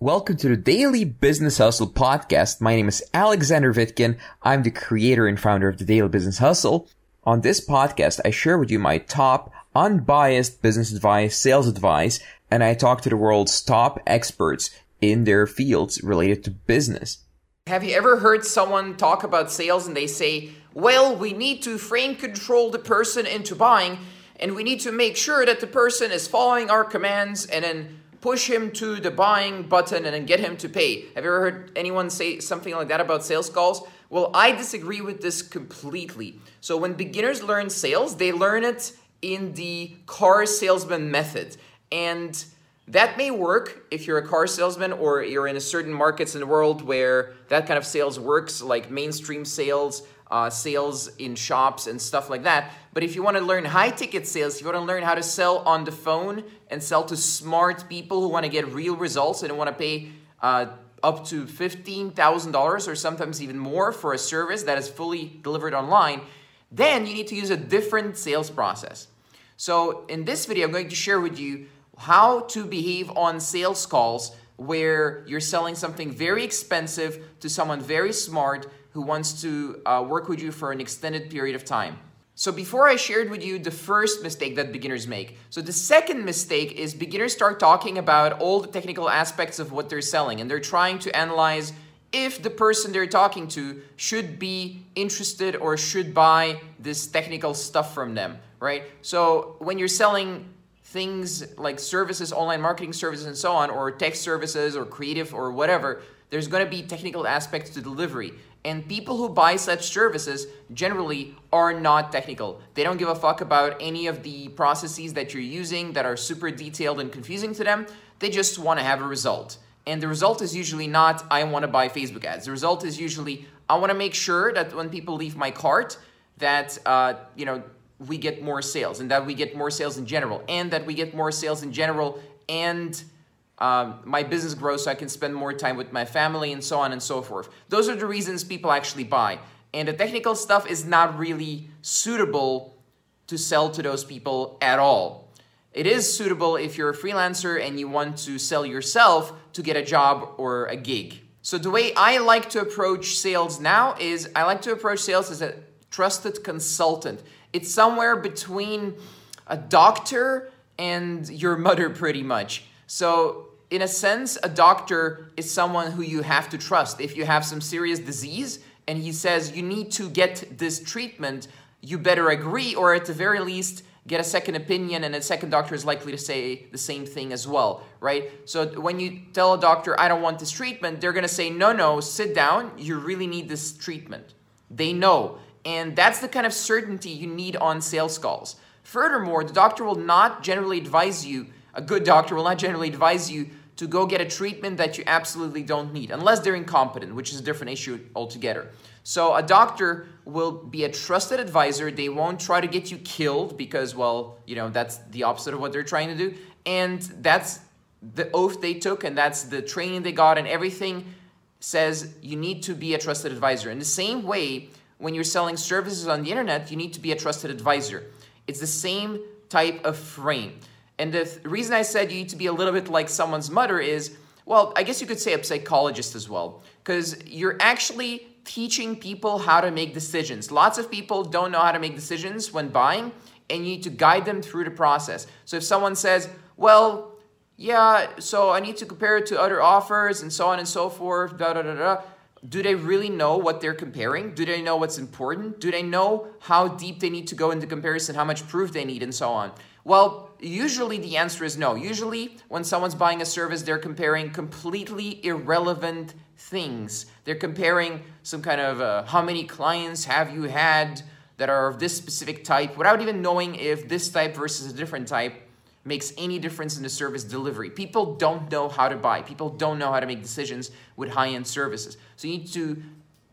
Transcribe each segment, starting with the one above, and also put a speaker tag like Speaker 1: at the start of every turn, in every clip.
Speaker 1: Welcome to the Daily Business Hustle podcast. My name is Alexander Vitkin. I'm the creator and founder of the Daily Business Hustle. On this podcast, I share with you my top unbiased business advice, sales advice, and I talk to the world's top experts in their fields related to business.
Speaker 2: Have you ever heard someone talk about sales and they say, well, we need to frame control the person into buying and we need to make sure that the person is following our commands and then push him to the buying button and then get him to pay. Have you ever heard anyone say something like that about sales calls? Well, I disagree with this completely. So when beginners learn sales, they learn it in the car salesman method. And that may work if you're a car salesman or you're in a certain markets in the world where that kind of sales works, like mainstream sales, uh, sales in shops and stuff like that. But if you want to learn high ticket sales, you want to learn how to sell on the phone and sell to smart people who want to get real results and want to pay uh, up to $15,000 or sometimes even more for a service that is fully delivered online, then you need to use a different sales process. So in this video, I'm going to share with you how to behave on sales calls where you're selling something very expensive to someone very smart who wants to uh, work with you for an extended period of time. So before I shared with you the first mistake that beginners make. So the second mistake is beginners start talking about all the technical aspects of what they're selling and they're trying to analyze if the person they're talking to should be interested or should buy this technical stuff from them, right? So when you're selling things like services, online marketing services, and so on, or tech services, or creative, or whatever, there's going to be technical aspects to delivery. And people who buy such services generally are not technical. They don't give a fuck about any of the processes that you're using that are super detailed and confusing to them. They just want to have a result. And the result is usually not, I want to buy Facebook ads. The result is usually, I want to make sure that when people leave my cart, that, uh, you know, we get more sales and that we get more sales in general and that we get more sales in general and um, my business grows so I can spend more time with my family and so on and so forth. Those are the reasons people actually buy. And the technical stuff is not really suitable to sell to those people at all. It is suitable if you're a freelancer and you want to sell yourself to get a job or a gig. So the way I like to approach sales now is I like to approach sales as a trusted consultant. It's somewhere between a doctor and your mother, pretty much. So, in a sense, a doctor is someone who you have to trust. If you have some serious disease and he says you need to get this treatment, you better agree, or at the very least, get a second opinion, and a second doctor is likely to say the same thing as well, right? So when you tell a doctor, I don't want this treatment, they're gonna say, no, no, sit down, you really need this treatment. They know. And that's the kind of certainty you need on sales calls. Furthermore, the doctor will not generally advise you, a good doctor will not generally advise you to go get a treatment that you absolutely don't need, unless they're incompetent, which is a different issue altogether. So a doctor will be a trusted advisor. They won't try to get you killed because, well, you know, that's the opposite of what they're trying to do. And that's the oath they took, and that's the training they got, and everything says you need to be a trusted advisor. In the same way, when you're selling services on the internet, you need to be a trusted advisor. It's the same type of frame. And the th- reason I said you need to be a little bit like someone's mother is, well, I guess you could say a psychologist as well, because you're actually teaching people how to make decisions. Lots of people don't know how to make decisions when buying, and you need to guide them through the process. So if someone says, well, yeah, so I need to compare it to other offers and so on and so forth, da da da da do they really know what they're comparing? Do they know what's important? Do they know how deep they need to go into comparison, how much proof they need, and so on? Well, usually the answer is no. Usually, when someone's buying a service, they're comparing completely irrelevant things. They're comparing some kind of uh, how many clients have you had that are of this specific type without even knowing if this type versus a different type makes any difference in the service delivery. People don't know how to buy. People don't know how to make decisions with high-end services. So you need to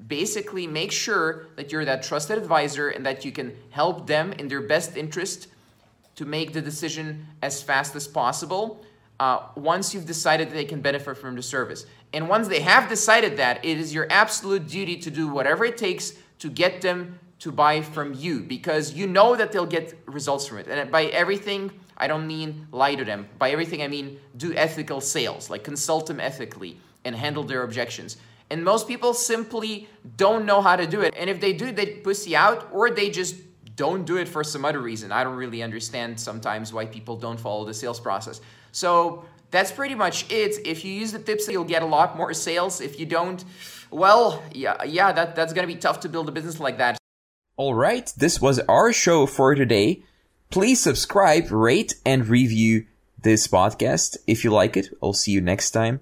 Speaker 2: basically make sure that you're that trusted advisor and that you can help them in their best interest to make the decision as fast as possible uh, once you've decided that they can benefit from the service. And once they have decided that, it is your absolute duty to do whatever it takes to get them to buy from you because you know that they'll get results from it. And by everything I don't mean lie to them. By everything, I mean do ethical sales, like consult them ethically and handle their objections. And most people simply don't know how to do it. And if they do, they pussy out or they just don't do it for some other reason. I don't really understand sometimes why people don't follow the sales process. So that's pretty much it. If you use the tips, you'll get a lot more sales. If you don't, well, yeah, yeah, that, that's gonna be tough to build a business like that.
Speaker 1: All right, this was our show for today. Please subscribe, rate, and review this podcast if you like it. I'll see you next time.